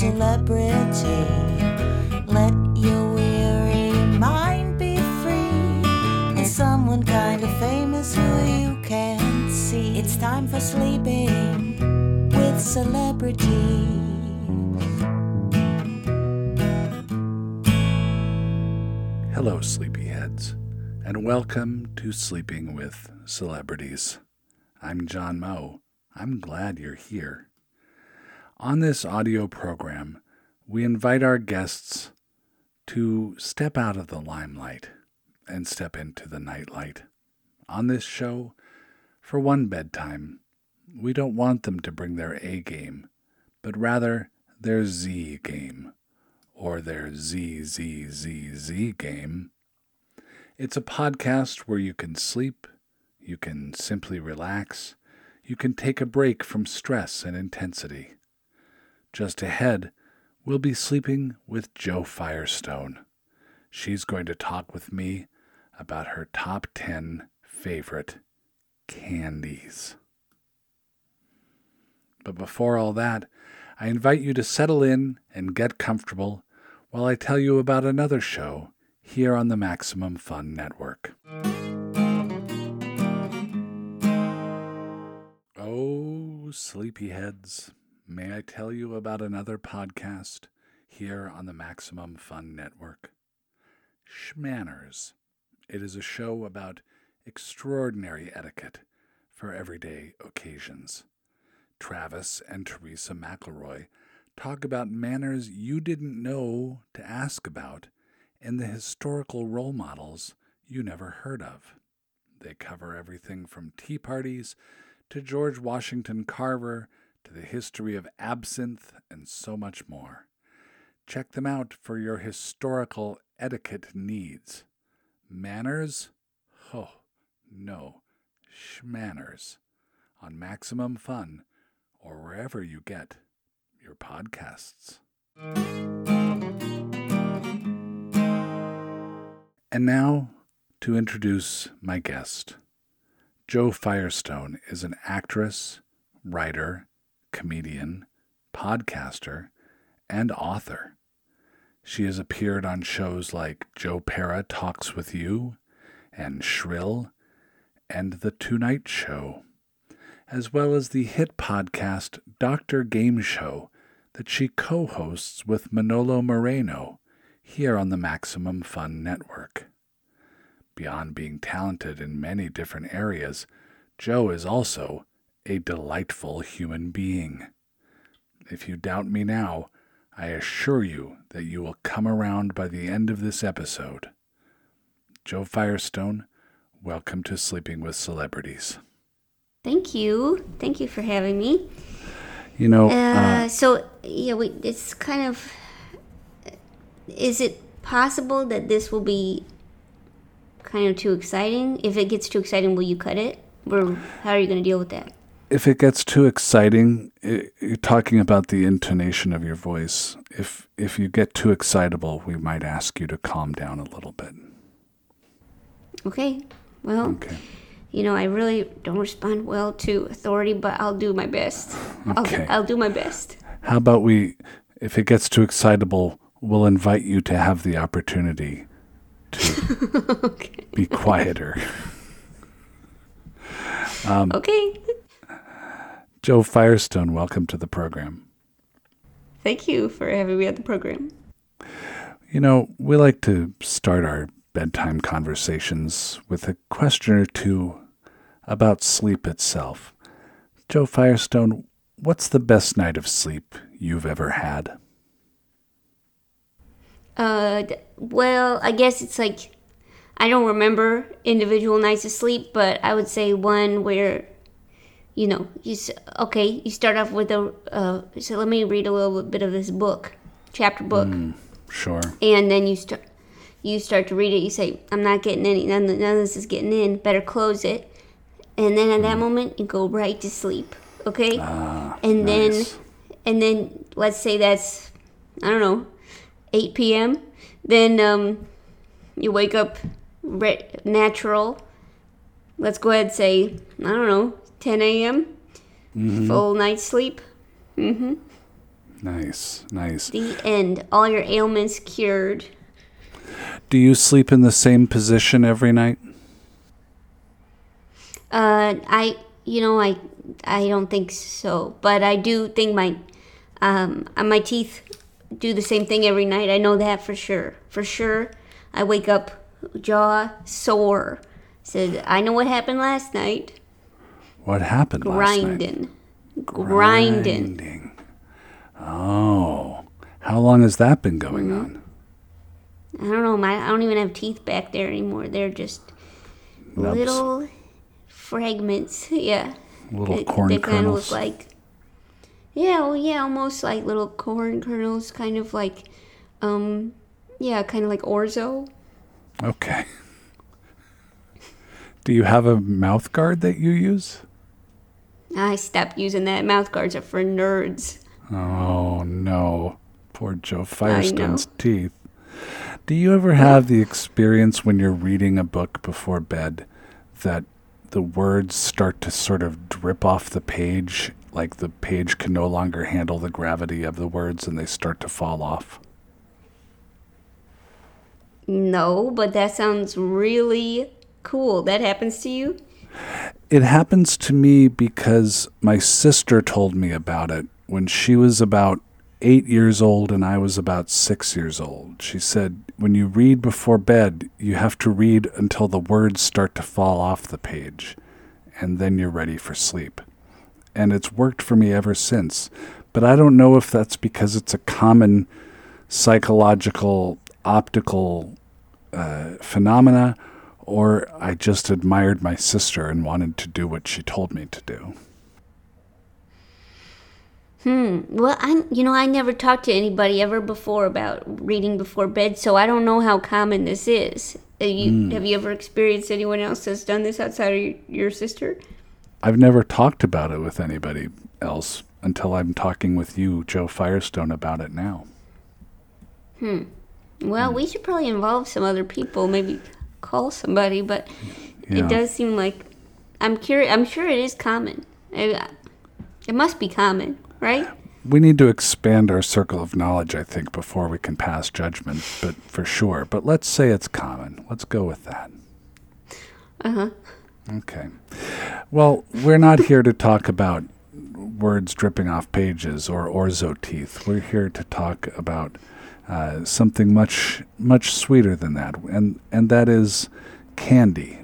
celebrity. Let your weary mind be free. And someone kind of famous who you can see. It's time for sleeping with celebrities. Hello, sleepyheads, and welcome to Sleeping with Celebrities. I'm John Moe. I'm glad you're here. On this audio program, we invite our guests to step out of the limelight and step into the nightlight. On this show, for one bedtime, we don't want them to bring their A game, but rather their Z game or their ZZZZ game. It's a podcast where you can sleep, you can simply relax, you can take a break from stress and intensity. Just ahead, we'll be sleeping with Jo Firestone. She's going to talk with me about her top 10 favorite candies. But before all that, I invite you to settle in and get comfortable while I tell you about another show here on the Maximum Fun Network. Oh, sleepyheads, may I tell you about another podcast here on the Maximum Fun Network? Schmanners. It is a show about extraordinary etiquette for everyday occasions. Travis and Teresa McElroy talk about manners you didn't know to ask about and the historical role models you never heard of. They cover everything from tea parties to George Washington Carver to the history of absinthe and so much more. Check them out for your historical etiquette needs. Manners? Oh, no. Schmanners. On Maximum Fun or wherever you get your podcasts. And now to introduce my guest. Jo Firestone is an actress, writer, comedian, podcaster, and author. She has appeared on shows like Joe Pera Talks with You and Shrill and The Tonight Show, as well as the hit podcast Dr. Gameshow that she co hosts with Manolo Moreno here on the Maximum Fun Network. Beyond being talented in many different areas, Jo is also a delightful human being. If you doubt me now, I assure you that you will come around by the end of this episode. Jo Firestone, welcome to Sleeping with Celebrities. Thank you. Thank you for having me. You know, Uh, so yeah, we, it's kind of. Is it possible that this will be kind of too exciting? If it gets too exciting, will you cut it? Or how are you going to deal with that? If it gets too exciting, i you're talking about the intonation of your voice. If if you get too excitable, we might ask you to calm down a little bit. Okay. Well, Okay. you know, I really don't respond well to authority, but I'll do my best. Okay. I'll, I'll do my best. How about we, if it gets too excitable, we'll invite you to have the opportunity to okay. be quieter. Um, Okay. Jo Firestone, welcome to the program. Thank you for having me on the program. You know, we like to start our bedtime conversations with a question or two about sleep itself. Jo Firestone, what's the best night of sleep you've ever had? Uh, well, I guess it's like I don't remember individual nights of sleep, but I would say one where, you know, you s- okay, you start off with a. Uh, so let me read a little bit of this book, chapter book, Sure. and then you start. You start to read it. You say, "I'm not getting any. None, none of this is getting in. Better close it." And then at that moment, you go right to sleep. Okay. Ah, and then, and then let's say that's, I don't know, 8 p.m. Then um, you wake up re- natural. Let's go ahead and say, I don't know, 10 a.m. Full night's sleep. Mm-hmm. Nice, nice. The end. All your ailments cured. Do you sleep in the same position every night? Uh, I, you know, I, I don't think so, but I do think my, um, uh, my teeth do the same thing every night. I know that for sure. For sure, I wake up jaw sore. Said, I know what happened last night. What happened last night? Grinding, grinding. Grinding. Oh, how long has that been going Mm-hmm. on? I don't know. My I don't even have teeth back there anymore. They're just Nubs. little fragments. Yeah. Little They- corn they kind of kernels. look like yeah well yeah almost like little corn kernels kind of like um yeah kind of like orzo Okay. Do you have a mouth guard that you use? I stopped using that mouth guards are for nerds Oh no. Poor Jo Firestone's teeth. Do you ever have the experience when you're reading a book before bed that the words start to sort of drip off the page, like the page can no longer handle the gravity of the words and they start to fall off? no but that sounds really cool that happens to you It happens to me because my sister told me about it when she was about eight years old and I was about six years old. She said, when you read before bed, you have to read until the words start to fall off the page, and then you're ready for sleep. And it's worked for me ever since. But I don't know if that's because it's a common psychological, optical uh, phenomena or I just admired my sister and wanted to do what she told me to do. Hmm. Well i you know i never talked to anybody ever before about reading before bed so i don't know how common this is Uh, you, have you ever experienced anyone else that's done this outside of your, your sister I've never talked about it with anybody else until I'm talking with you, Jo Firestone, about it now. Hmm. Well, we should probably involve some other people, maybe call somebody, but Yeah. it does seem like I'm curious. I'm sure it is common. I- It must be common, right? We need to expand our circle of knowledge, I think, before we can pass judgment, but for sure. But let's say it's common. Let's go with that. Uh huh. Okay. Well, we're not here to talk about words dripping off pages or orzo teeth. We're here to talk about uh, something much much sweeter than that, and and that is candy.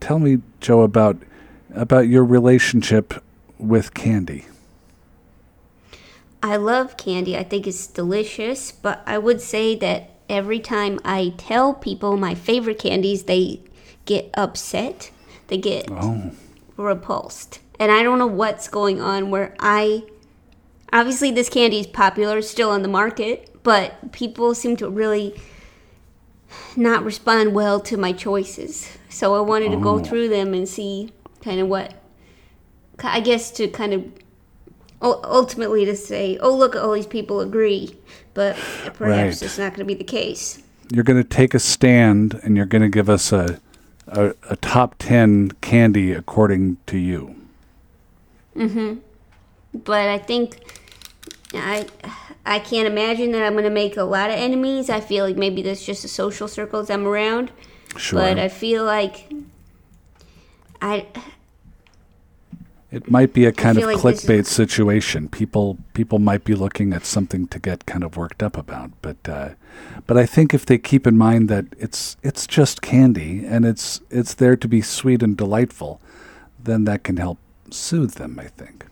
Tell me, Jo, about about your relationship with candy. I love candy. I think it's delicious, but I would say that every time I tell people my favorite candies, they get upset. They get Oh, repulsed. And I don't know what's going on where I obviously this candy is popular, still on the market, but people seem to really not respond well to my choices. So I wanted to go Oh. through them and see kind of what I guess to kind of ultimately to say, "Oh, look, all these people agree." But perhaps Right. it's not going to be the case. you're going to take a stand, and you're going to give us a, a a top ten candy according to you. Mm-hmm. But I think I I can't imagine that I'm gonna make a lot of enemies. I feel like maybe that's just the social circles I'm around. Sure. But I feel like I It might be a kind of like is- clickbait situation. People people might be looking at something to get kind of worked up about, but uh, but I think if they keep in mind that it's it's just candy and it's it's there to be sweet and delightful, then that can help soothe them. I think.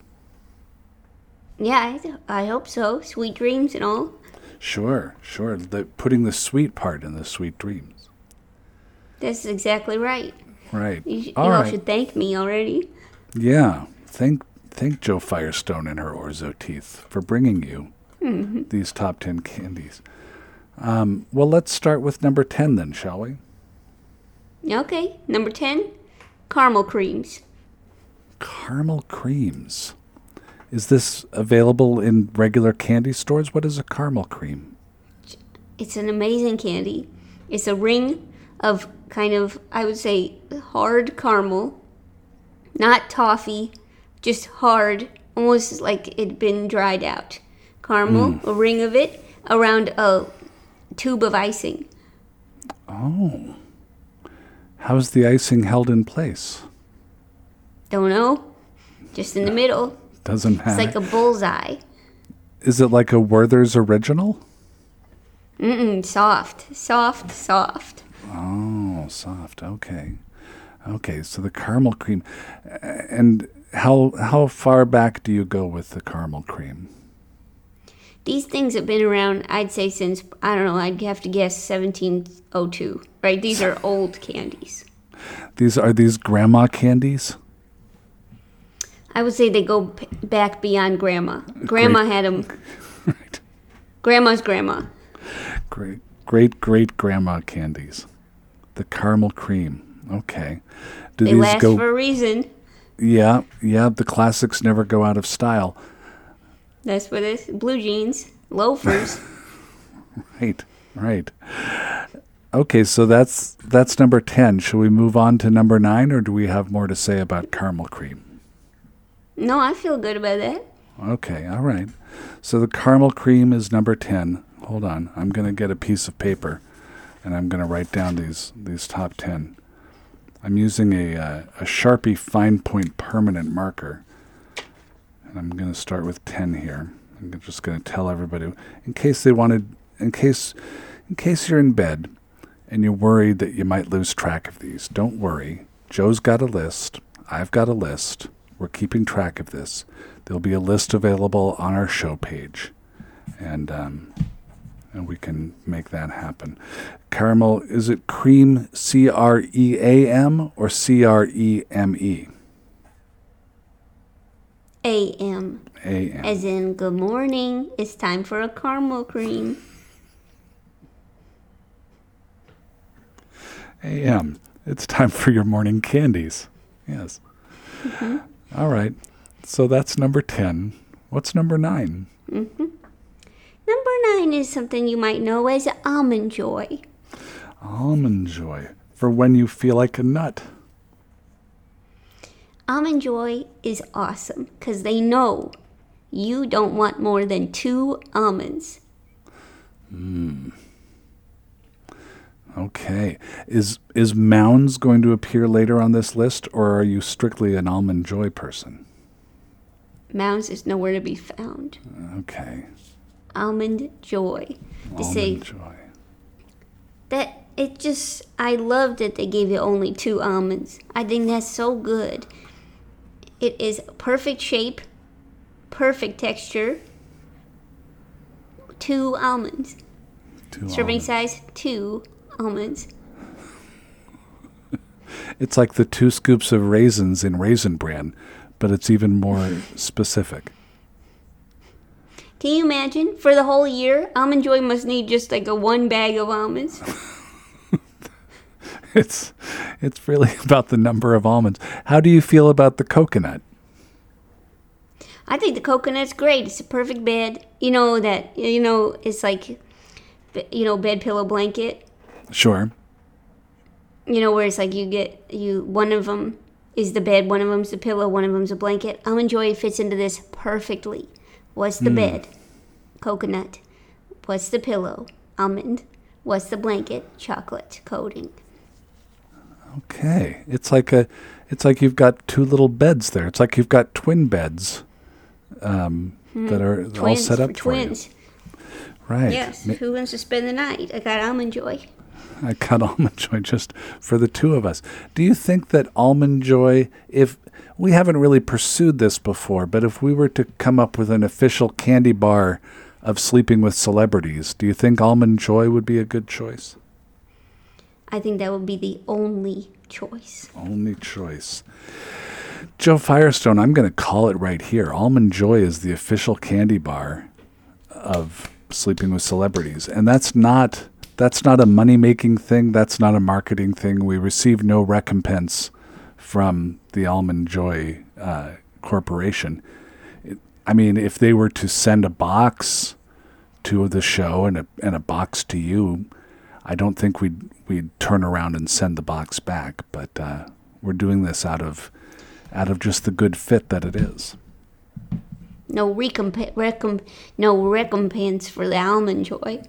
Yeah I, I hope so. Sweet dreams and all. Sure, sure. The, putting the sweet part in the sweet dreams. That's exactly right. Right. You, sh- you All all right. should thank me already. Yeah. Thank thank Jo Firestone and her orzo teeth for bringing you these top ten candies. Um, well, let's start with number ten then, shall we? Okay, number ten, caramel creams. Caramel creams. Is this available in regular candy stores? What is a caramel cream? It's an amazing candy. It's a ring of kind of, I would say, hard caramel, not toffee, just hard, almost like it'd been dried out caramel, mm. a ring of it, around a tube of icing. Oh. How's the icing held in place? Don't know. Just in the middle. Doesn't It's like a bullseye. Is it like a Werther's original? Mm-mm, soft, soft, soft. Oh, soft. Okay. Okay, so the caramel cream. And how how far back do you go with the caramel cream? These things have been around, I'd say, since, I don't know, I'd have to guess 1702, right? These are old candies. These are these grandma candies? I would say they go p- back beyond grandma. Grandma Great. had them. Right. Grandma's grandma. Great great great grandma candies. The caramel cream. Okay. Do They these last go for a reason. Yeah, yeah, the classics never go out of style. That's what it is. Blue jeans, loafers. Right, right. Okay, so that's that's number ten. Shall we move on to number nine, or do we have more to say about caramel cream? No, I feel good about that. Okay, all right. So the caramel cream is number ten. Hold on, I'm gonna get a piece of paper, and I'm gonna write down these these top ten. I'm using a uh, a Sharpie fine point permanent marker, and I'm gonna start with ten here. I'm just gonna tell everybody in case they wanted, in case in case you're in bed and you're worried that you might lose track of these. Don't worry. Jo's got a list. I've got a list. We're keeping track of this. There'll be a list available on our show page, and um, and we can make that happen. Caramel, is it cream C R E A M or C R E M E? A.M. A M. As in, good morning. It's time for a caramel cream. A M. It's time for your morning candies. Yes. All right. So that's number 10. What's number 9? Mm-hmm. Number nine is something you might know as almond joy. Almond Joy. For when you feel like a nut. Almond Joy is awesome because they know you don't want more than two almonds. Hmm. Okay. Is is Mounds going to appear later on this list or are you strictly an Almond Joy person? Mounds is nowhere to be found. Okay. Almond Joy. To say Almond Joy. that it just, I love that they gave you only two almonds. I think that's so good. It is perfect shape, perfect texture. Two almonds. Two Serving almonds. size, two almonds. It's like the two scoops of raisins in Raisin Bran, but it's even more specific. Can you imagine? For the whole year, Almond Joy must need just like a one bag of almonds. It's it's really about the number of almonds. How do you feel about the coconut? I think the coconut's great. It's a perfect bed. You know that, you know, it's like, you know, bed pillow blanket. Sure. You know, where it's like you get, you, one of them is the bed, one of them's the pillow, one of them's a blanket. Almond Joy fits into this perfectly. What's the bed? Coconut. What's the pillow? Almond. What's the blanket? Chocolate coating. Okay. It's like a it's like you've got two little beds there. It's like you've got twin beds um, that are all Twins set for up for, twins. you. Right. Yes. Ma- Who wants to spend the night? I got Almond Joy. I got almond joy just for the two of us. Do you think that almond joy, if we haven't really pursued this before, but if we were to come up with an official candy bar of sleeping with celebrities, do you think almond joy would be a good choice? I think that would be the only choice. Only choice. Jo Firestone, I'm going to call it right here. Almond Joy is the official candy bar of sleeping with celebrities, and that's not that's not a money making thing. That's not a marketing thing. We receive no recompense from the Almond Joy uh, Corporation. It, I mean, if they were to send a box to the show and a and a box to you, I don't think we'd we'd turn around and send the box back. But uh, we're doing this out of out of just the good fit that it is. No recompense, recomp- no recompense for the almond joy.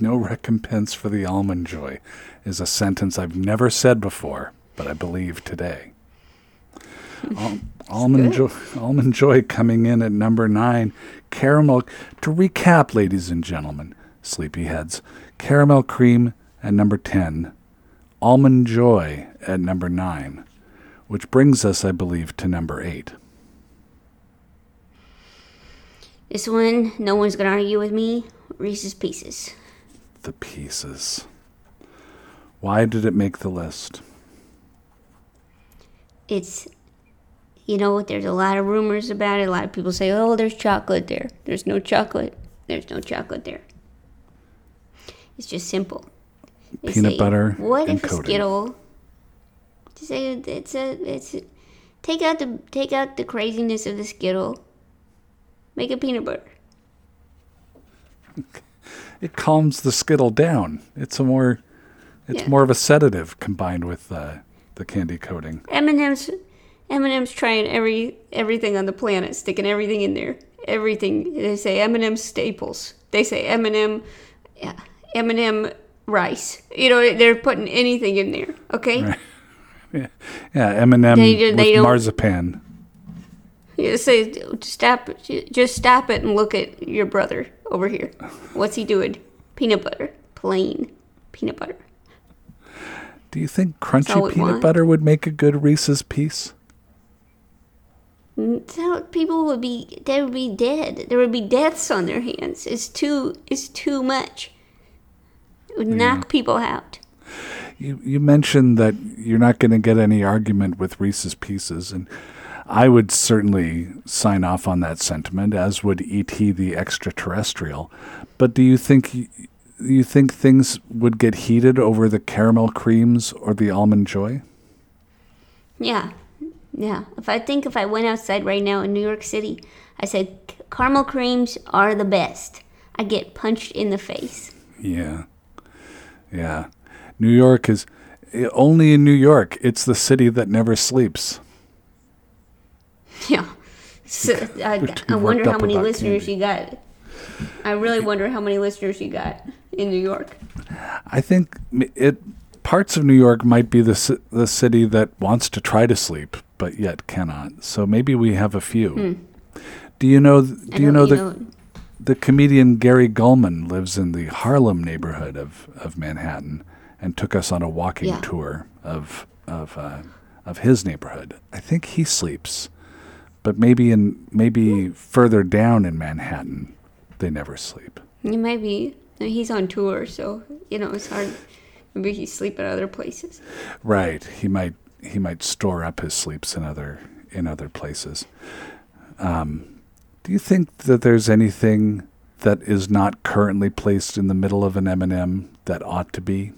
No recompense for the almond joy is a sentence I've never said before, but I believe today. Al- almond joy, almond joy coming in at number nine. Caramel. To recap, ladies and gentlemen, sleepyheads, caramel cream at number ten, almond joy at number nine, which brings us, I believe, to number eight. This one, no one's gonna argue with me. Reese's Pieces. The pieces. Why did it make the list? It's, you know, there's a lot of rumors about it. A lot of people say, oh, there's chocolate there. There's no chocolate. There's no chocolate there. It's just simple. They Peanut say, butter What and if a. Skittle? To say it's a it's a, take out the take out the craziness of the Skittle. Make it peanut butter. It calms the skittle down. It's a more, it's Yeah. more of a sedative combined with uh, the candy coating. M&M's M&M's trying every everything on the planet, sticking everything in there. Everything they say M&M staples. They say M&M yeah, M&M rice. You know, they're putting anything in there, okay? Right. Yeah, M and M with marzipan. You say stop just stop it and look at your brother over here. What's he doing? Peanut butter, plain peanut butter. Do you think crunchy peanut want. butter would make a good Reese's piece? Mm, so people would be they would be dead. There would be deaths on their hands. It's too it's too much. It would knock people out. You you mentioned that you're not going to get any argument with Reese's Pieces, and I would certainly sign off on that sentiment, as would E.T. the extraterrestrial. But do you think you think things would get heated over the caramel creams or the almond joy? Yeah, yeah. If I think if I went outside right now in New York City, I said caramel creams are the best. I get punched in the face. Yeah, yeah. New York is only in New York. It's the city that never sleeps. Yeah. So I, I wonder how many listeners candy. you got. I really wonder how many listeners you got in New York. I think it parts of New York might be the the city that wants to try to sleep but yet cannot. So maybe we have a few. Do you know? Do you know you that the comedian Gary Gulman lives in the Harlem neighborhood of, of Manhattan and took us on a walking Yeah. tour of of uh, of his neighborhood. I think he sleeps, but maybe in maybe further down in Manhattan, they never sleep. Might. He's on tour, so you know it's hard. Maybe he's sleeping other places. Right. He might he might store up his sleeps in other in other places. Um, do you think that there's anything that is not currently placed in the middle of an M&M that ought to be?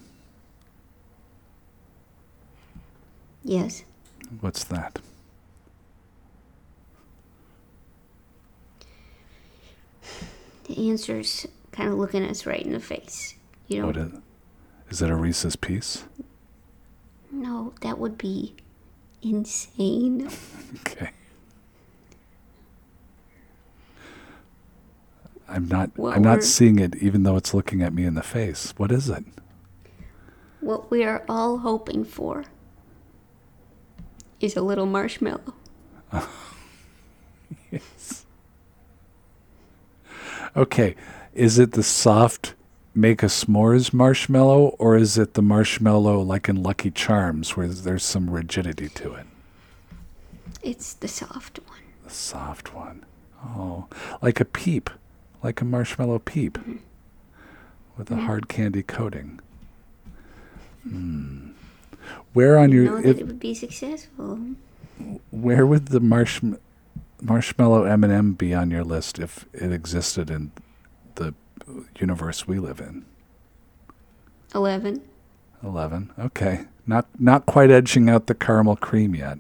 Yes. What's that? The answer's kind of looking us right in the face. You know, What is, is it a Reese's piece? no, that would be insane. Okay. I'm not Well, I'm not seeing it even though it's looking at me in the face. What is it? What we are all hoping for is a little marshmallow. Okay, is it the soft make a s'mores marshmallow or is it the marshmallow like in Lucky Charms where there's some rigidity to it? It's the soft one. The soft one. Oh, like a peep, like a marshmallow peep with a hard candy coating. Hmm. Where on You your know that it would be successful. where would the marsh, marshmallow M&M be on your list if it existed in the universe we live in? Eleven. 11. Okay. Not not quite edging out the caramel cream yet.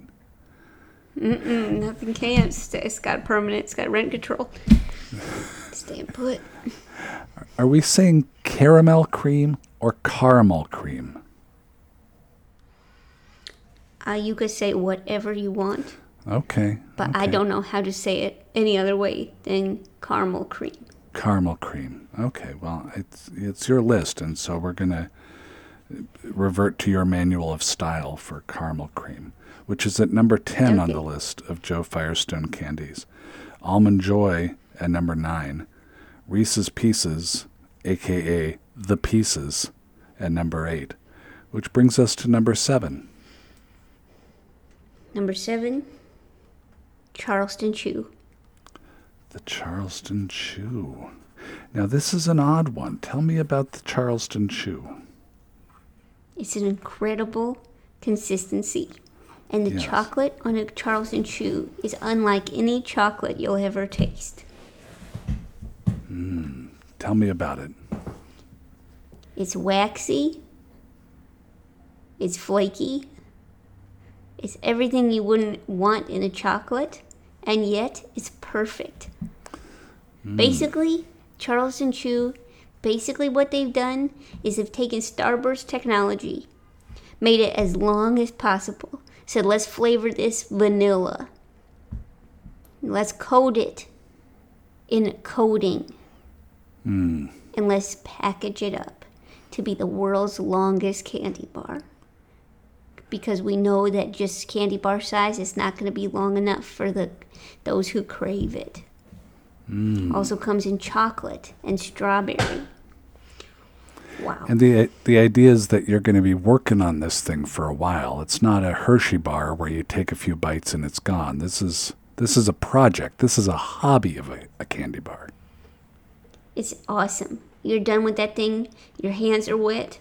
Mm-mm, nothing can. It's, it's got permanent. It's got rent control. Staying put. Are we saying caramel cream or caramel cream? Uh, you could say whatever you want. Okay. but I don't know how to say it any other way than caramel cream. Caramel cream. Okay. Well, it's it's your list, and so we're gonna revert to your manual of style for caramel cream, which is at number ten on the list of Jo Firestone candies. Almond Joy at number nine. Reese's Pieces, aka the Pieces, at number eight, which brings us to number seven. Number seven, Charleston Chew. The Charleston Chew. Now, this is an odd one. Tell me about the Charleston Chew. It's an incredible consistency. And the Yes. chocolate on a Charleston Chew is unlike any chocolate you'll ever taste. Hmm. Tell me about it. It's waxy. It's flaky. It's everything you wouldn't want in a chocolate, and yet it's perfect. Hmm. Basically, Charleston Chew, basically what they've done is they've taken Starburst technology, made it as long as possible, said let's flavor this vanilla. Let's coat it in coating hmm. and let's package it up to be the world's longest candy bar. Because we know that just candy bar size is not going to be long enough for the those who crave it. Mm. Also comes in chocolate and strawberry. Wow. And the the idea is that you're going to be working on this thing for a while. It's not a Hershey bar where you take a few bites and it's gone. This is this is a project. This is a hobby of a, a candy bar. It's awesome. You're done with that thing. Your hands are wet.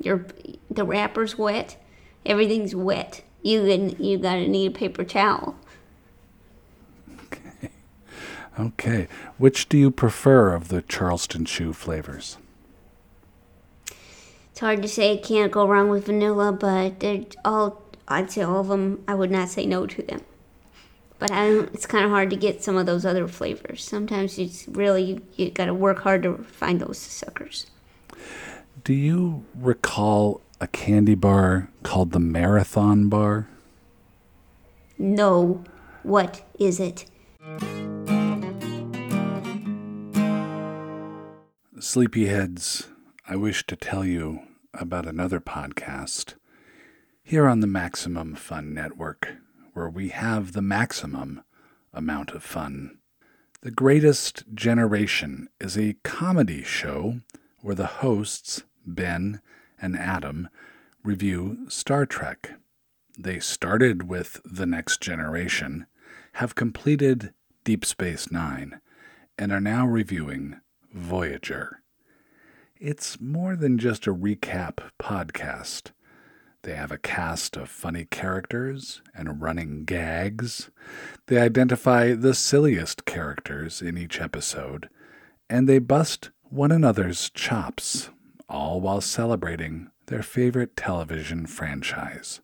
Your the wrapper's wet. Everything's wet. You and you gotta need a paper towel. Okay. Okay. Which do you prefer of the Charleston Chew flavors? It's hard to say. Can't go wrong with vanilla, but they're all. I'd say all of them. I would not say no to them. But I don't, it's kind of hard to get some of those other flavors. Sometimes it's really you, you got to work hard to find those suckers. Do you recall a candy bar called the Marathon Bar? No, what is it? Sleepyheads, I wish to tell you about another podcast here on the Maximum Fun Network, where we have the maximum amount of fun. The Greatest Generation is a comedy show where the hosts, Ben and Adam, review Star Trek. They started with The Next Generation, have completed Deep Space Nine, and are now reviewing Voyager. It's more than just a recap podcast. They have a cast of funny characters and running gags. They identify the silliest characters in each episode, and they bust one another's chops, all while celebrating their favorite television franchise.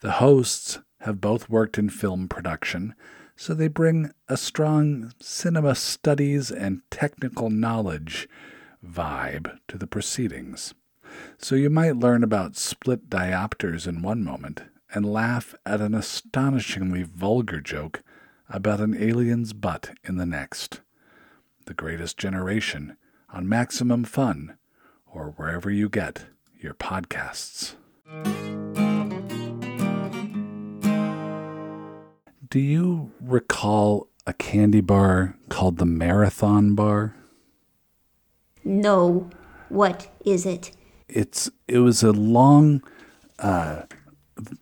The hosts have both worked in film production, so they bring a strong cinema studies and technical knowledge vibe to the proceedings. So you might learn about split diopters in one moment and laugh at an astonishingly vulgar joke about an alien's butt in the next. The Greatest Generation on Maximum Fun or wherever you get your podcasts. Do you recall a candy bar called the Marathon Bar? No, what is it? it's it was a long uh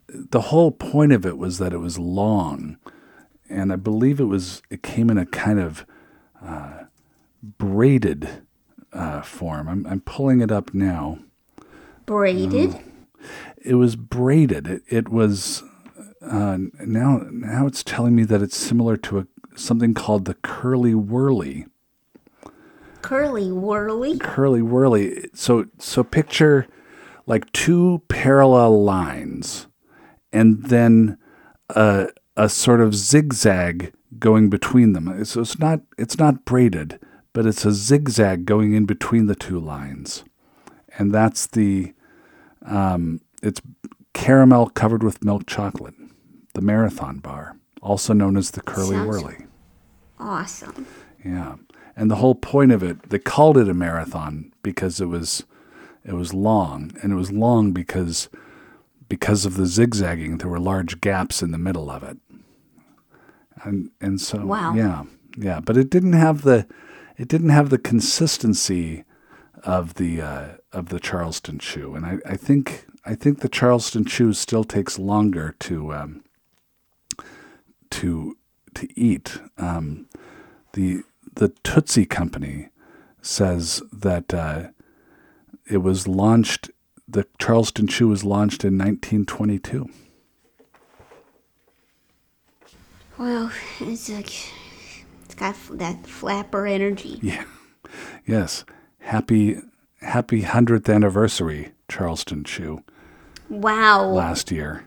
the whole point of it was that it was long and i believe it was it came in a kind of uh braided uh form i'm i'm pulling it up now Braided? it was braided it, it was uh now now it's telling me that it's similar to a something called the curly wurly Curly wurly? curly wurly. So so picture like two parallel lines, and then a a sort of zigzag going between them. So it's not it's not braided, but it's a zigzag going in between the two lines, and that's the um, it's caramel covered with milk chocolate. the Marathon Bar, also known as the Curly Sounds- Wurly. Awesome. Yeah. And the whole point of it, they called it a marathon because it was it was long, and it was long because because of the zigzagging, there were large gaps in the middle of it. And and so Wow. yeah. Yeah, but it didn't have the it didn't have the consistency of the uh, of the Charleston chew. And I, I think I think the Charleston chew still takes longer to um, to to eat. Um, the the Tootsie Company says that uh, it was launched. The Charleston Chew was launched in 1922. Well, it's like got that flapper energy. Yeah, yes. Happy happy hundredth anniversary, Charleston Chew, Wow. last year.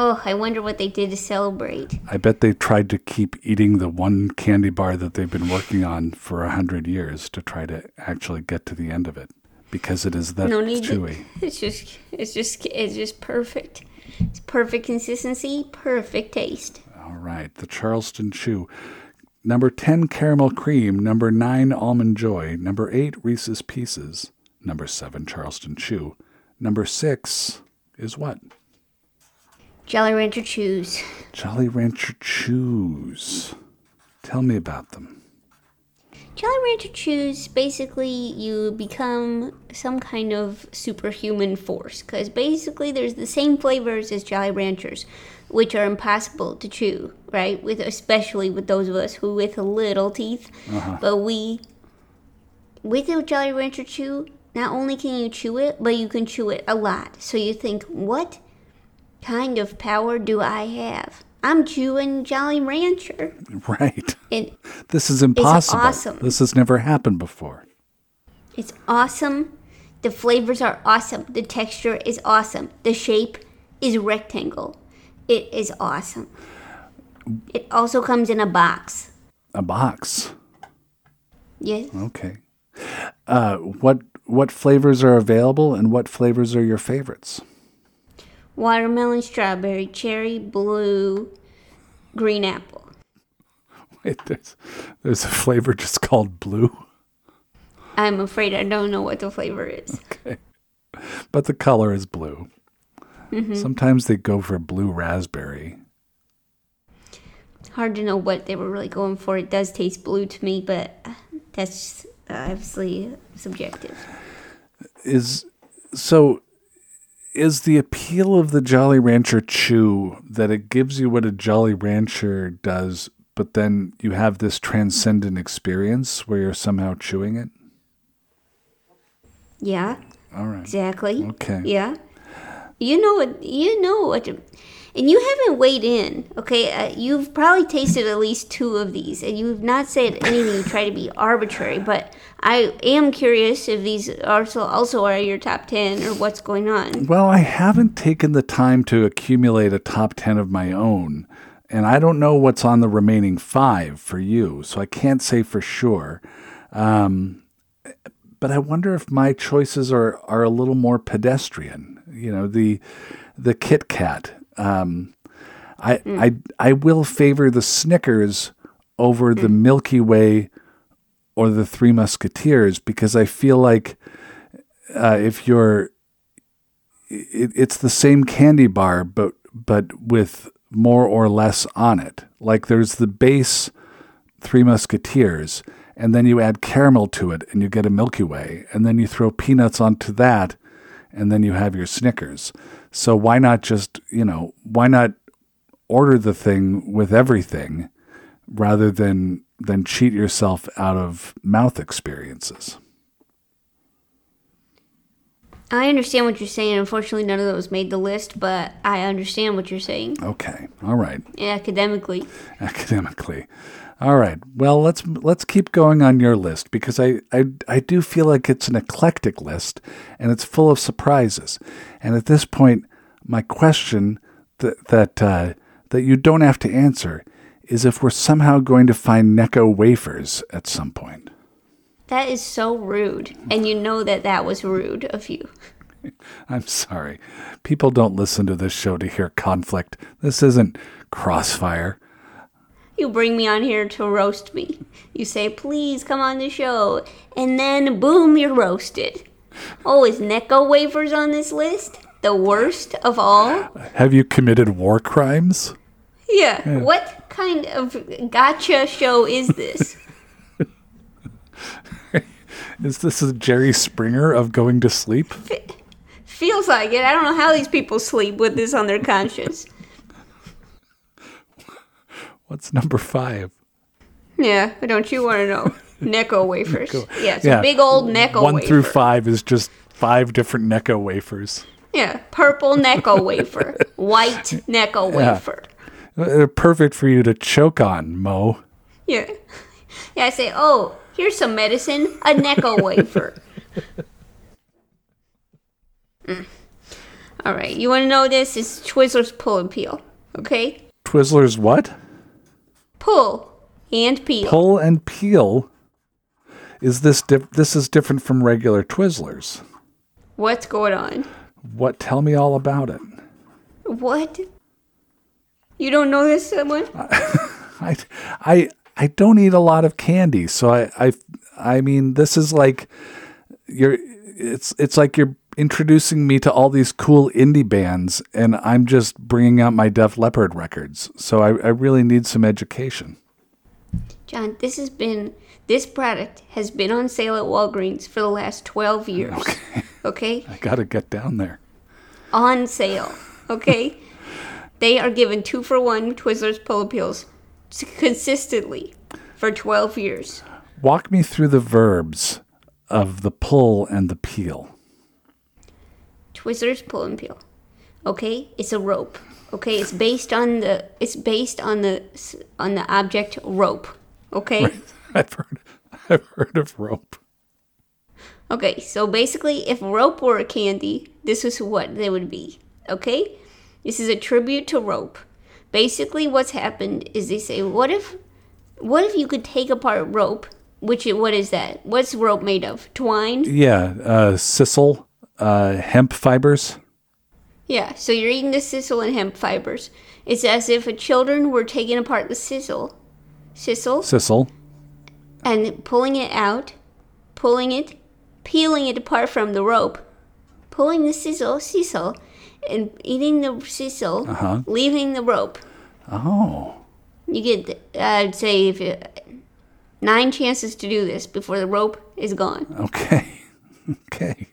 Oh, I wonder what they did to celebrate. I bet they tried to keep eating the one candy bar that they've been working on for a hundred years to try to actually get to the end of it because it is that no need chewy. to. It's just, it's just, it's just perfect. It's perfect consistency, perfect taste. All right, the Charleston Chew. Number 10, caramel cream. Number 9, almond joy. Number 8, Reese's Pieces. Number 7, Charleston Chew. Number 6 is what? Jolly Rancher Chews. Jolly Rancher Chews. Tell me about them. Jolly Rancher Chews, basically, you become some kind of superhuman force. Because basically, there's the same flavors as Jolly Ranchers, which are impossible to chew, right? With Especially with those of us who with little teeth. Uh-huh. But we, with a Jolly Rancher Chew, not only can you chew it, but you can chew it a lot. So you think, what kind of power do I have? I'm chewing Jolly Rancher. Right. And This is impossible. awesome. This has never happened before. It's awesome. The flavors are awesome. The texture is awesome. The shape is rectangle. It is awesome. It also comes in a box. A box. Yes. Okay. Uh, what what flavors are available and what flavors are your favorites? Watermelon, strawberry, cherry, blue, green apple. Wait, there's, there's a flavor just called blue. I'm afraid I don't know what the flavor is. Okay. But the color is blue. Mm-hmm. Sometimes they go for blue raspberry. Hard to know what they were really going for. It does taste blue to me, but that's uh, obviously subjective. Is so is the appeal of the Jolly Rancher chew that it gives you what a Jolly Rancher does, but then you have this transcendent experience where you're somehow chewing it? Yeah, All right. exactly. Okay. Yeah. You know what? You know what? And you haven't weighed in, okay? Uh, you've probably tasted at least two of these, and you've not said anything to try to be arbitrary. But I am curious if these also also are your top ten or what's going on. Well, I haven't taken the time to accumulate a top 10 of my own, and I don't know what's on the remaining five for you, so I can't say for sure. Um, but I wonder if my choices are, are a little more pedestrian. You know, the the Kit Kat. Um, I, I I will favor the Snickers over the Milky Way or the Three Musketeers because I feel like uh, if you're it, it's the same candy bar, but but with more or less on it. Like there's the base Three Musketeers, and then you add caramel to it, and you get a Milky Way, and then you throw peanuts onto that, and then you have your Snickers. So why not just you know why not order the thing with everything rather than than cheat yourself out of mouth experiences? I understand what you're saying. Unfortunately, none of those made the list, but I understand what you're saying Okay, all right. academically. academically. All right. Well, let's let's keep going on your list because I, I I do feel like it's an eclectic list and it's full of surprises. And at this point, my question that that uh, that you don't have to answer is if we're somehow going to find Necco wafers at some point. That is so rude, and you know that that was rude of you. I'm sorry. People don't listen to this show to hear conflict. This isn't crossfire. You bring me on here to roast me. You say, please come on the show. And then, boom, you're roasted. Oh, is Necco wafers on this list? The worst of all? Have you committed war crimes? Yeah. What kind of gotcha show is this? Is this a Jerry Springer of going to sleep? Feels like it. I don't know how these people sleep with this on their conscience. What's number five? Yeah, don't you want to know? Necco wafers. Yeah, it's Yeah. a big old Necco One wafer. through five is just five different Necco wafers. Yeah, purple Necco wafer, white Necco Yeah. wafer. They're perfect for you to choke on, Moe. Yeah. Yeah, I say, oh, here's some medicine, a Necco wafer. Mm. All right, you want to know this? It's Twizzlers pull and peel. Okay? Twizzlers what? Pull and peel. Pull and peel. Is this dif- this is different from regular Twizzlers? What's going on? What? Tell me all about it. What? You don't know this, someone? I, I, I don't eat a lot of candy, so I, I, I mean, this is like you're. It's it's like you're introducing me to all these cool indie bands, and I'm just bringing out my Def Leppard records. So I, I really need some education. John, this has been this product has been on sale at Walgreens for the last 12 years. Okay? I got to get down there. On sale. Okay? they are given 2 for 1 Twizzlers pull appeals consistently for 12 years. Walk me through the verbs of the pull and the peel. Twizzlers pull and peel. Okay? It's a rope. Okay? It's based on the it's based on the on the object rope. Okay? I've heard, I've heard of rope. Okay, so basically, if rope were a candy, this is what they would be. Okay? This is a tribute to rope. Basically, what's happened is they say, what if, what if you could take apart rope? Which what is that? What's rope made of? Twine? Yeah, uh, sisal, uh, hemp fibers. Yeah. So you're eating the sisal and hemp fibers. It's as if a children were taking apart the sisal, sisal, Sisal. and pulling it out, pulling it, peeling it apart from the rope, pulling the sizzle, sisal, and eating the sisal, Uh-huh. leaving the rope. Oh, You get, I'd say, if you, nine chances to do this before the rope is gone. okay, okay.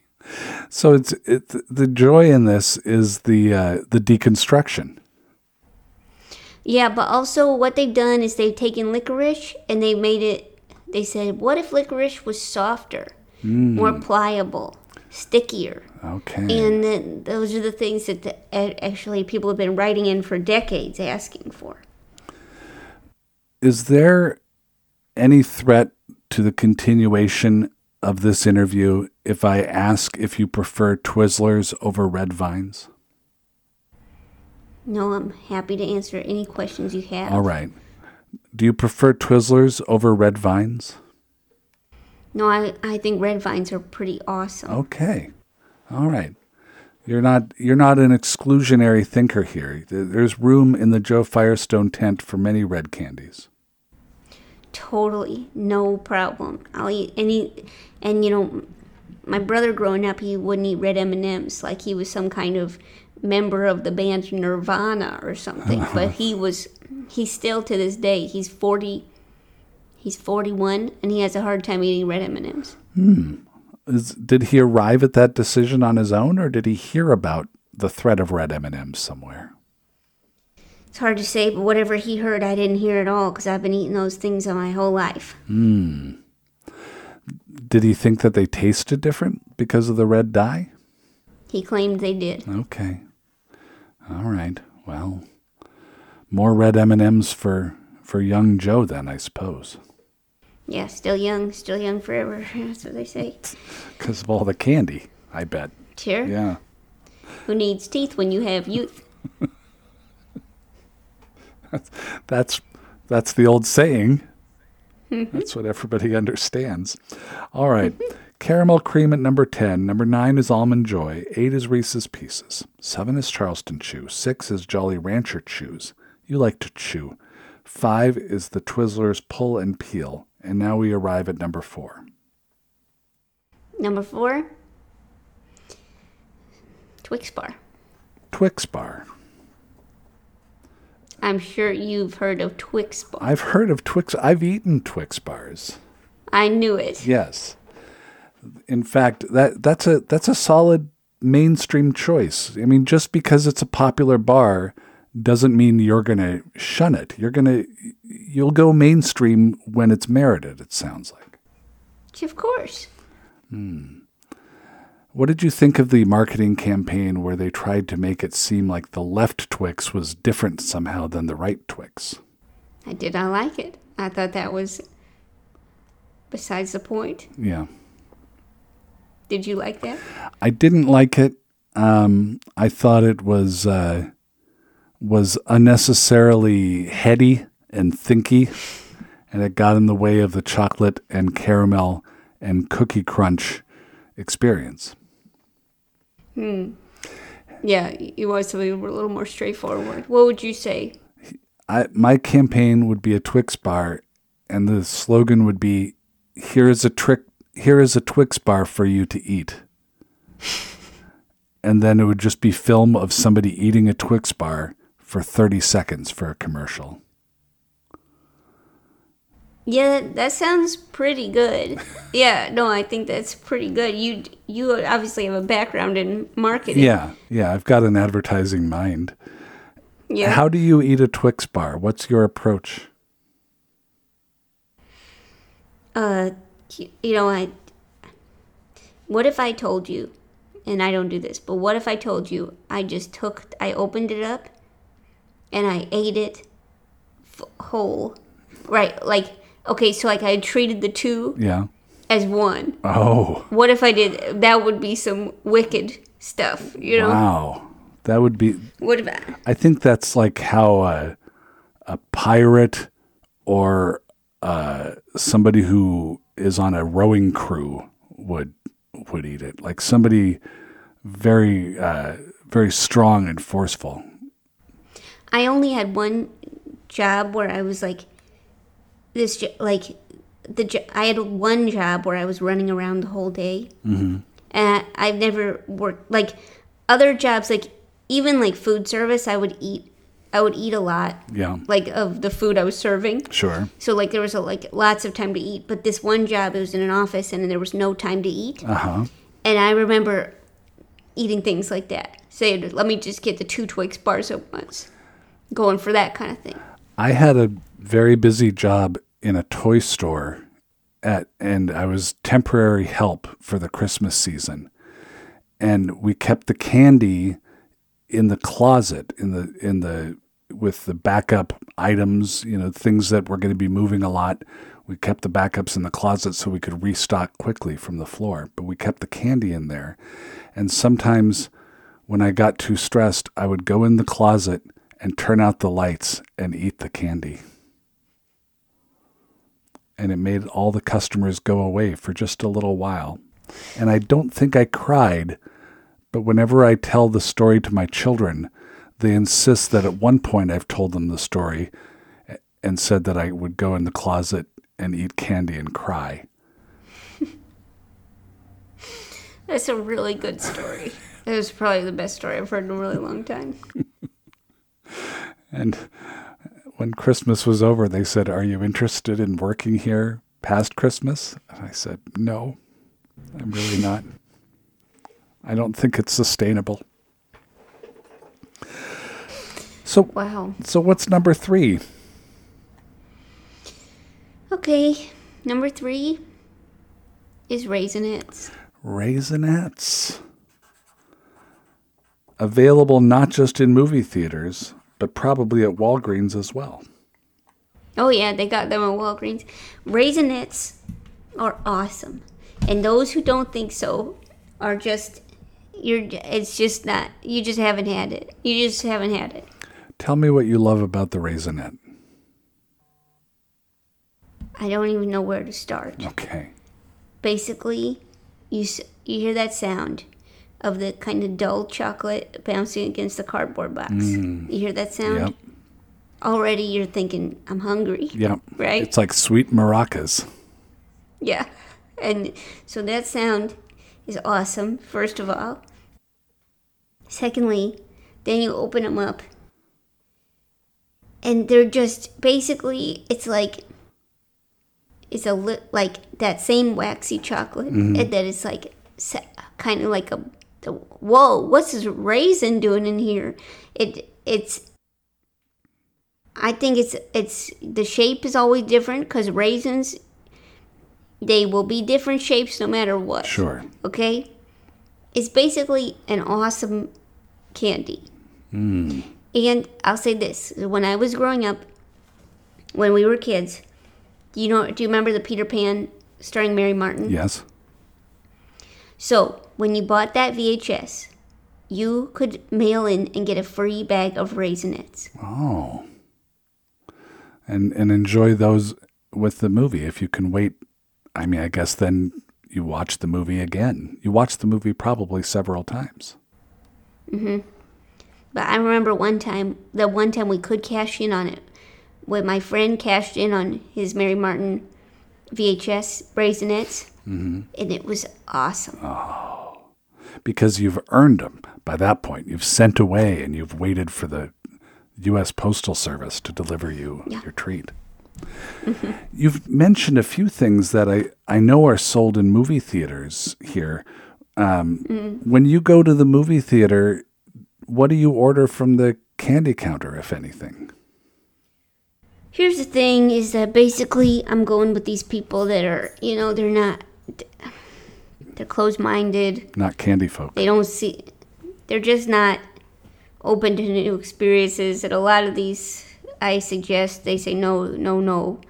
So it's it, the joy in this is the uh, the deconstruction. Yeah, but also what they've done is they've taken licorice and they made it. They said, what if licorice was softer, more pliable, stickier? Okay. And then those are the things that the, actually people have been writing in for decades asking for. Is there any threat to the continuation of this interview if I ask if you prefer Twizzlers over Red Vines? No, I'm happy to answer any questions you have. All right. Do you prefer Twizzlers over Red Vines? No, I, I think red vines are pretty awesome. Okay. All right. You're not you're not an exclusionary thinker here. There's room in the Jo Firestone tent for many red candies. Totally, no problem. I'll eat any, and you know, my brother growing up, he wouldn't eat red M and M's like he was some kind of member of the band Nirvana or something. but he was, he's still to this day. He's forty, he's forty one, and he has a hard time eating red M and M's. Hmm. Is, did he arrive at that decision on his own, or did he hear about the threat of red M&Ms somewhere? It's hard to say, but whatever he heard, I didn't hear at all because I've been eating those things all my whole life. Hmm. Did he think that they tasted different because of the red dye? He claimed they did. Okay. All right. Well, more red M&Ms for for young Jo then, I suppose, Yeah, still young, still young forever. That's what they say. because of all the candy. I bet. Sure. Yeah. Who needs teeth when you have youth? That's that's that's the old saying. That's what everybody understands. All right. Caramel cream at number 10. Number 9 is Almond Joy. 8 is Reese's Pieces. 7 is Charleston Chew. 6 is Jolly Rancher Chews. You like to chew. 5 is the Twizzlers Pull and Peel. And now we arrive at number 4. Number four, Twix bar. Twix Bar. I'm sure you've heard of Twix bars. I've heard of Twix. I've eaten Twix bars. I knew it. Yes. In fact, that that's a that's a solid mainstream choice. I mean, just because it's a popular bar doesn't mean you're going to shun it. You're going to you'll go mainstream when it's merited, it sounds like. Of course. Hmm. What did you think of the marketing campaign where they tried to make it seem like the left Twix was different somehow than the right Twix? I did not like it. I thought that was besides the point. Yeah. Did you like that? I didn't like it. Um, I thought it was uh, was unnecessarily heady and thinky, and it got in the way of the chocolate and caramel and cookie crunch experience. Hmm. Yeah, you wanted something a little more straightforward. What would you say? I, my campaign would be a Twix bar, and the slogan would be, "Here is a trick. Here is a Twix bar for you to eat." and then it would just be film of somebody eating a Twix bar for thirty seconds for a commercial. Yeah, that sounds pretty good. yeah, no, I think that's pretty good. You you obviously have a background in marketing. Yeah, yeah, I've got an advertising mind. Yeah. How do you eat a Twix bar? What's your approach? uh you know, I what if I told you and I don't do this, but what if I told you I just took I opened it up and I ate it f- whole. Right, like okay, so like I treated the two Yeah. as one. Oh, What if I did that would be some wicked stuff, you know? wow. That would be What about I think that's like how a, a pirate or uh, somebody who is on a rowing crew would would eat it. Like somebody very uh, very strong and forceful. I only had one job where I was like this like the I had one job where I was running around the whole day, mm-hmm. and I've never worked like other jobs like even like food service. I would eat I would eat a lot Yeah, like of the food I was serving. sure. So like there was a, like lots of time to eat, but this one job it was in an office and there was no time to eat. Uh huh. And I remember eating things like that. Say, let me just get the two Twix bars at once. Going for that kind of thing. I had a very busy job in a toy store at and I was temporary help for the Christmas season. And we kept the candy in the closet in the in the with the backup items, you know, things that were going to be moving a lot. We kept the backups in the closet so we could restock quickly from the floor, but we kept the candy in there. And sometimes when I got too stressed, I would go in the closet and turn out the lights and eat the candy. And it made all the customers go away for just a little while. And I don't think I cried, but whenever I tell the story to my children, they insist that at one point I've told them the story and said that I would go in the closet and eat candy and cry. That's a really good story. It was probably the best story I've heard in a really long time. And when Christmas was over, they said, Are you interested in working here past Christmas? And I said, No, I'm really not. I don't think it's sustainable. So, Wow. so what's number three? Okay, number three is Raisinets. Raisinets. Available not just in movie theaters, but probably at Walgreens as well. Oh yeah, they got them at Walgreens. Raisinets are awesome, and those who don't think so are just you're. It's just not. You just haven't had it. You just haven't had it. Tell me what you love about the Raisinet. I don't even know where to start. Okay. Basically, you you hear that sound of the kind of dull chocolate bouncing against the cardboard box. Mm. You hear that sound? Yep. Already you're thinking, I'm hungry. Yeah. Right? It's like sweet maracas. Yeah. And so that sound is awesome, first of all. Secondly, then you open them up. And they're just basically, it's like, it's a li- like that same waxy chocolate, mm-hmm. and that it's like kind of like a, the, whoa, what's this raisin doing in here? It it's I think it's it's the shape is always different because raisins they will be different shapes no matter what. Sure. Okay, it's basically an awesome candy. Hmm. And I'll say this: when I was growing up, when we were kids, do you know? Do you remember the Peter Pan starring Mary Martin? Yes. So when you bought that VHS, you could mail in and get a free bag of raisinets. Oh. And and enjoy those with the movie if you can wait. I mean, I guess then you watch the movie again. You watch the movie probably several times. Mhm. But I remember one time, the one time we could cash in on it, when my friend cashed in on his Mary Martin VHS raisinets, and it was awesome. Because you've earned them by that point. You've sent away and you've waited for the U.S. Postal Service to deliver you Yeah. your treat. You've mentioned a few things that I, I know are sold in movie theaters here. Um, When you go to the movie theater, what do you order from the candy counter, if anything? Here's the thing: is that basically I'm going with these people that are, you know, they're not, they're closed-minded. Not candy folk. They don't see, they're just not open to new experiences. And a lot of these, I suggest, they say no, no, no.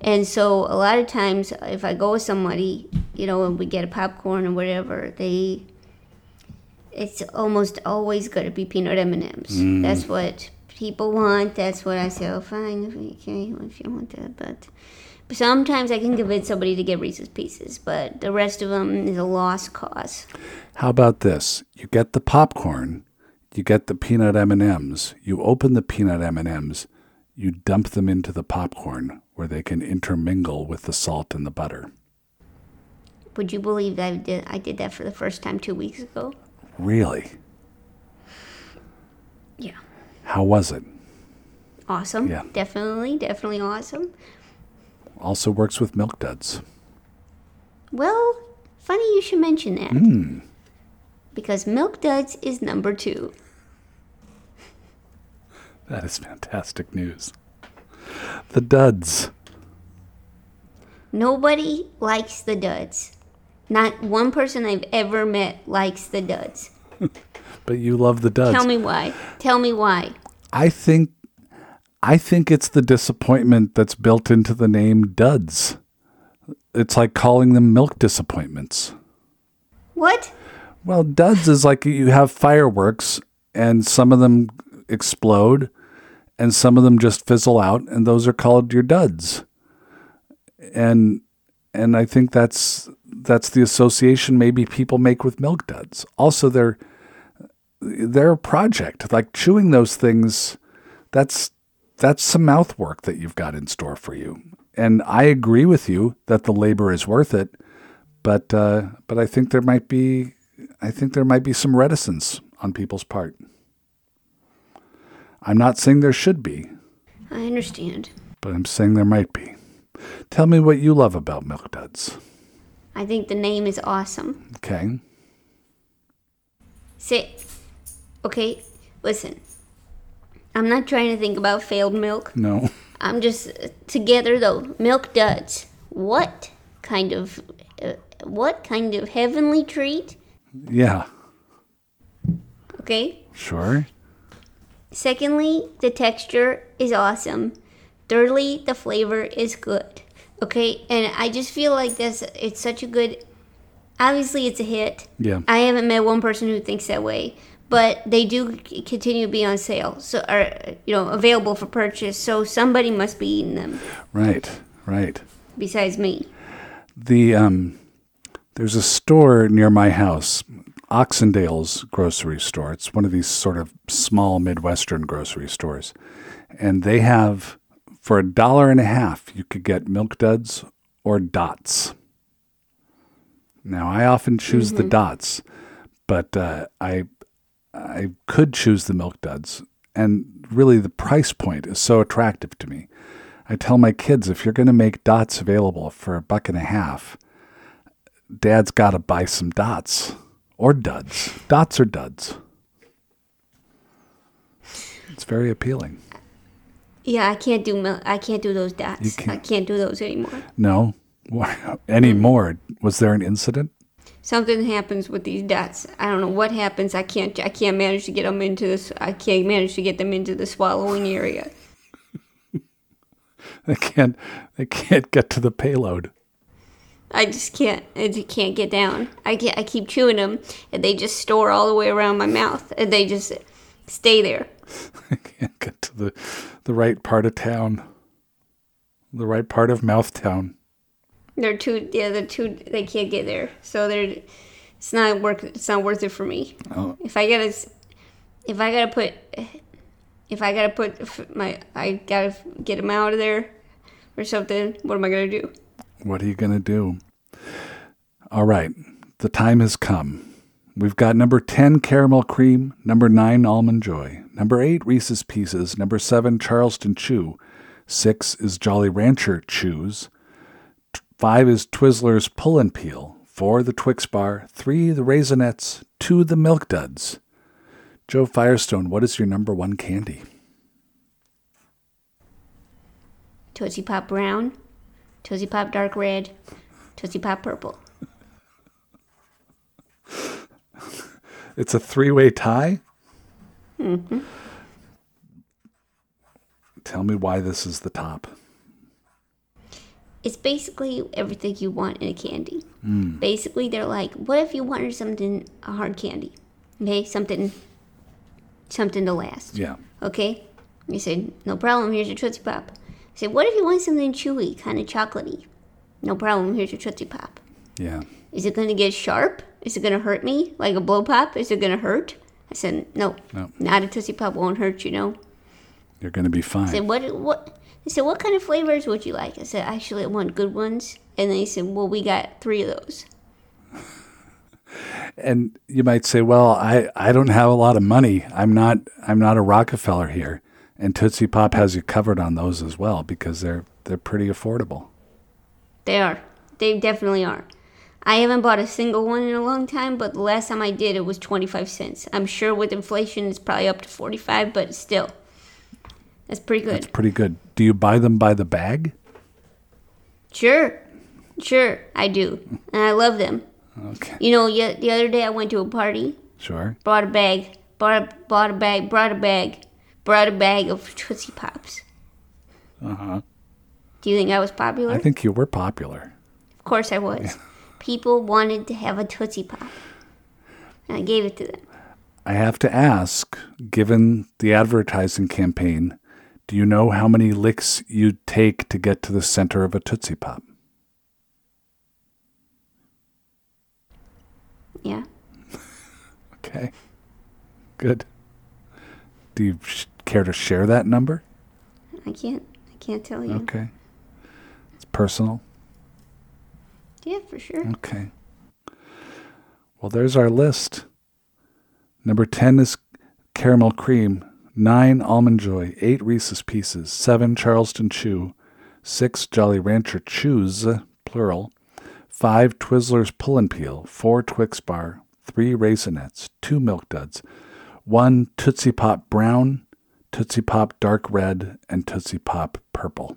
And so a lot of times, if I go with somebody, you know, and we get a popcorn or whatever, they, it's almost always going to be peanut M and M's. Mm. That's what people want. That's what I say. Oh, fine, if you, okay, if you want that, but. Sometimes I can convince somebody to get Reese's Pieces, but the rest of them is a lost cause. How about this? You get the popcorn, you get the peanut M&Ms, you open the peanut M&Ms, you dump them into the popcorn where they can intermingle with the salt and the butter. Would you believe that I did, I did that for the first time two weeks ago? Really? Yeah. How was it? Awesome. Yeah. Definitely, definitely awesome. Also works with milk duds. Well, funny you should mention that. Hmm. Because Milk Duds is number two. That is fantastic news. The duds. Nobody likes the duds. Not one person I've ever met likes the duds. But you love the duds. Tell me why. Tell me why. I think I think it's the disappointment that's built into the name duds. It's like calling them milk disappointments. What? Well, duds is like you have fireworks and some of them explode and some of them just fizzle out and those are called your duds. And and I think that's that's the association maybe people make with milk duds. Also they're they're a project. Like chewing those things that's that's some mouth work that you've got in store for you. And I agree with you that the labor is worth it, but uh, but I think there might be I think there might be some reticence on people's part. I'm not saying there should be, I understand. but I'm saying there might be. Tell me what you love about Milk Duds. I think the name is awesome. Okay. Sit. Okay, listen. I'm not trying to think about failed milk. No. I'm just together though. Milk duds. What kind of uh, what kind of heavenly treat? Yeah. Okay. Sure. Secondly, the texture is awesome. Thirdly, the flavor is good. Okay, and I just feel like this. It's such a good. Obviously, it's a hit. Yeah. I haven't met one person who thinks that way, but they do continue to be on sale, so are you know available for purchase. So somebody must be eating them Right. Right. besides me. The um There's a store near my house, Oxendale's grocery store. It's one of these sort of small Midwestern grocery stores. And they have, for a dollar and a half, you could get Milk Duds or Dots. Now, I often choose the Dots, but uh, I, I could choose the Milk Duds. And really, the price point is so attractive to me. I tell my kids if you're going to make dots available for a buck and a half, dad's got to buy some dots or duds. Dots or duds. It's very appealing. Yeah, I can't do mil- I can't do those dots. can't- I can't do those anymore. No? Anymore? Was there an incident? Something happens with these dots. I don't know what happens. I can't I can't manage to get them into this. I can't manage to get them into the swallowing area. They can't. They can't get to the payload. I just can't. I just can't get down. I get. I keep chewing them, and they just store all the way around my mouth, and they just stay there. They can't get to the the right part of town. The right part of Mouthtown. They're too. Yeah, they're too. They can't get there. So they're. It's not worth. It's not worth it for me. Oh. If I gotta. If I gotta put. If I gotta put my. I gotta get them out of there, or something. What am I gonna do? What are you to do? All right, the time has come. We've got number 10, Caramel Cream, number 9, Almond Joy, number 8, Reese's Pieces, number 7, Charleston Chew, 6 is Jolly Rancher Chews, 5 is Twizzlers Pull and Peel, 4, the Twix Bar, 3, the Raisinets. 2, the Milk Duds. Jo Firestone, what is your number one candy? Tootsie Pop brown, Tootsie Pop dark red, Tootsie Pop purple. It's a three way tie? Mm-hmm. Tell me why this is the top. It's basically everything you want in a candy. Hmm. Basically, they're like, what if you wanted something a hard candy? Okay, something, something to last. Yeah. Okay, you said no problem. Here's your Tootsie Pop. I said, what if you want something chewy, kind of chocolatey? No problem. Here's your Tootsie Pop. Yeah. Is it going to get sharp? Is it going to hurt me like a blow pop? Is it going to hurt? I said, no, No. not a Tootsie Pop won't hurt. You know. You're going to be I fine. said, what, what? They said, what kind of flavors would you like? I said, actually, I want good ones. And they said, well, we got three of those. and you might say, "Well, I, I don't have a lot of money. I'm not I'm not a Rockefeller here." And Tootsie Pop has you covered on those as well because they're they're pretty affordable. They are. They definitely are. I haven't bought a single one in a long time, but the last time I did, it was 25 cents. I'm sure with inflation, it's probably up to 45, but still. That's pretty good. It's pretty good. Do you buy them by the bag? Sure. Sure, I do. And I love them. Okay. You know, the other day I went to a party, Sure. brought a bag, bought a, bought a bag, brought a bag, brought a bag of Tootsie Pops. Uh-huh. Do you think I was popular? I think you were popular. Of course I was. People wanted to have a Tootsie Pop. And I gave it to them. I have to ask, given the advertising campaign, do you know how many licks you'd take to get to the center of a Tootsie Pop? Yeah. Okay. Good. Do you sh- care to share that number? I can't. I can't tell you. Okay. It's personal. Yeah, for sure. Okay. Well, there's our list. Number 10 is caramel cream, 9 almond joy, 8 Reese's pieces, 7 Charleston chew, 6 Jolly Rancher chews, plural, 5 Twizzlers pull and peel, 4 Twix bar, 3 raisinets, 2 milk duds, 1 Tootsie Pop brown, Tootsie Pop dark red, and Tootsie Pop purple.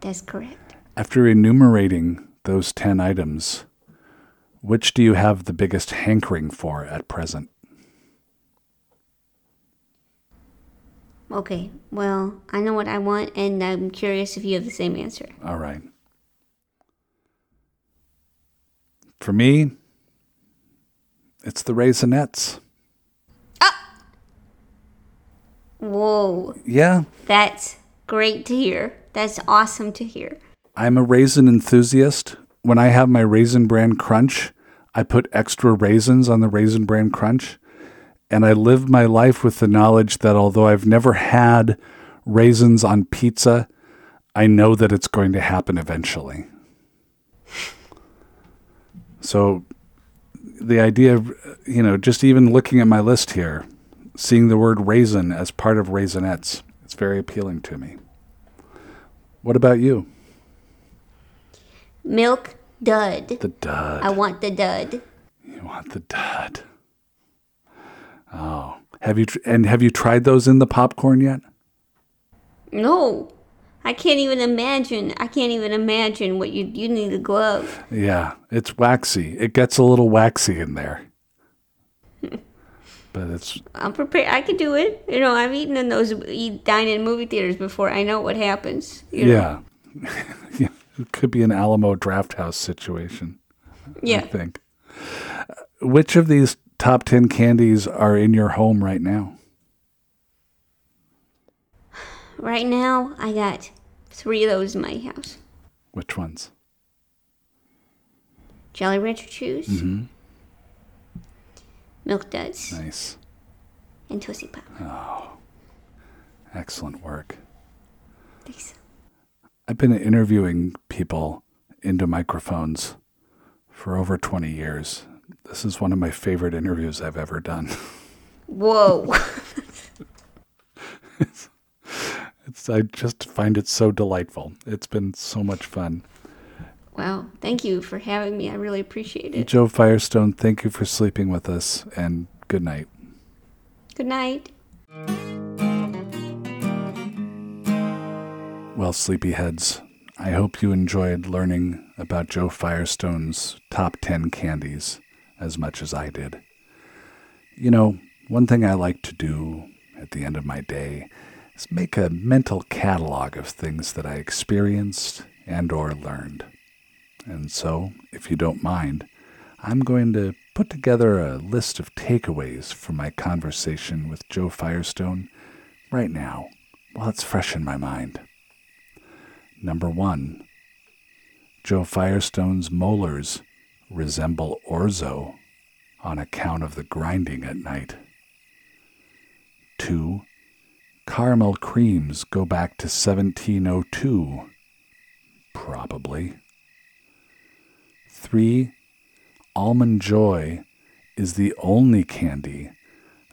That's correct. After enumerating those 10 items, which do you have the biggest hankering for at present? Okay. Well, I know what I want, and I'm curious if you have the same answer. All right. For me, it's the Raisinets. Ah! Whoa. Yeah, That's great to hear. That's awesome to hear. I'm a raisin enthusiast, when I have my Raisin Bran Crunch, I put extra raisins on the Raisin Bran Crunch. And I live my life with the knowledge that although I've never had raisins on pizza, I know that it's going to happen eventually. So the idea of, you know, just even looking at my list here, seeing the word raisin as part of raisinets, it's very appealing to me. What about you? Milk dud. The dud. I want the dud. You want the dud. Oh, have you tr- and have you tried those in the popcorn yet? No. I can't even imagine. I can't even imagine what you you need a glove. Yeah, it's waxy. It gets a little waxy in there. but it's I'm prepared. I could do it. You know, I've eaten in those eat dine in movie theaters before. I know what happens. You know? yeah. yeah. It could be an Alamo Drafthouse situation. I Yeah. think. Uh, Which of these top 10 candies are in your home right now? Right now, I got three of those in my house. Which ones? Jolly Rancher Chews, Mm-hmm. Milk Duds, Nice. and Tootsie Pop. Oh, excellent work. Thanks. I've been interviewing people into microphones for over 20 years. This is one of my favorite interviews I've ever done. Whoa. It's, I just find it so delightful. It's been so much fun. wow. Thank you for having me. I really appreciate it. Jo Firestone, thank you for sleeping with us and good night. Good night. Well, sleepyheads, I hope you enjoyed learning about Jo Firestone's top 10 candies as much as I did. You know, one thing I like to do at the end of my day is make a mental catalog of things that I experienced and or learned. And so, if you don't mind, I'm going to put together a list of takeaways from my conversation with Jo Firestone right now, while it's fresh in my mind. Number one, Jo Firestone's molars resemble orzo on account of the grinding at night. Two, caramel creams go back to 1702. Probably. Three, almond joy is the only candy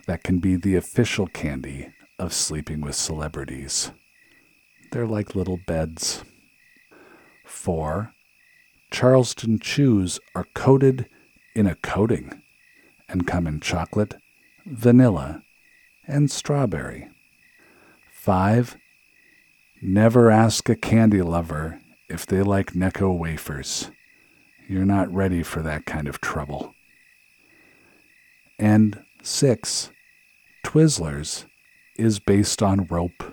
that can be the official candy of sleeping with celebrities. They're like little beds. Four, Charleston chews are coated in a coating and come in chocolate, vanilla, and strawberry. Five, never ask a candy lover if they like Necco wafers. You're not ready for that kind of trouble. And six, Twizzlers is based on rope.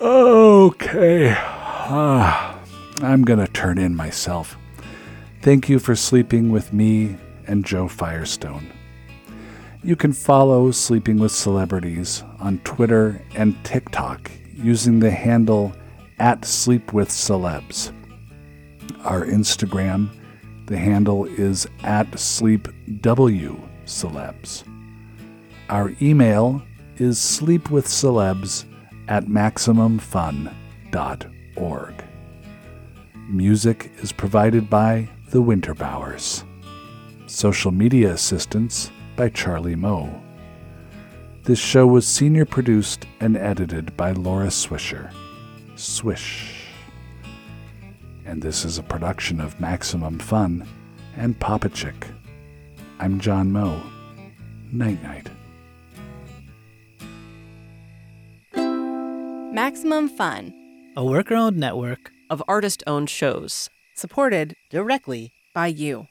Okay. Ah, I'm going to turn in myself. Thank you for sleeping with me and Jo Firestone. You can follow Sleeping with Celebrities on Twitter and TikTok using the handle at Sleep with Celebs. Our Instagram, the handle is at SleepWCelebs. Our email is sleepwithcelebs at maximumfun.org. Music is provided by The Winterbowers. Social media assistance by Charlie Moe. This show was senior produced and edited by Laura Swisher. Swish. And this is a production of Maximum Fun and Papa Chick. I'm John Moe. Night night. Maximum Fun, a worker owned network of artist owned shows. supported directly by you.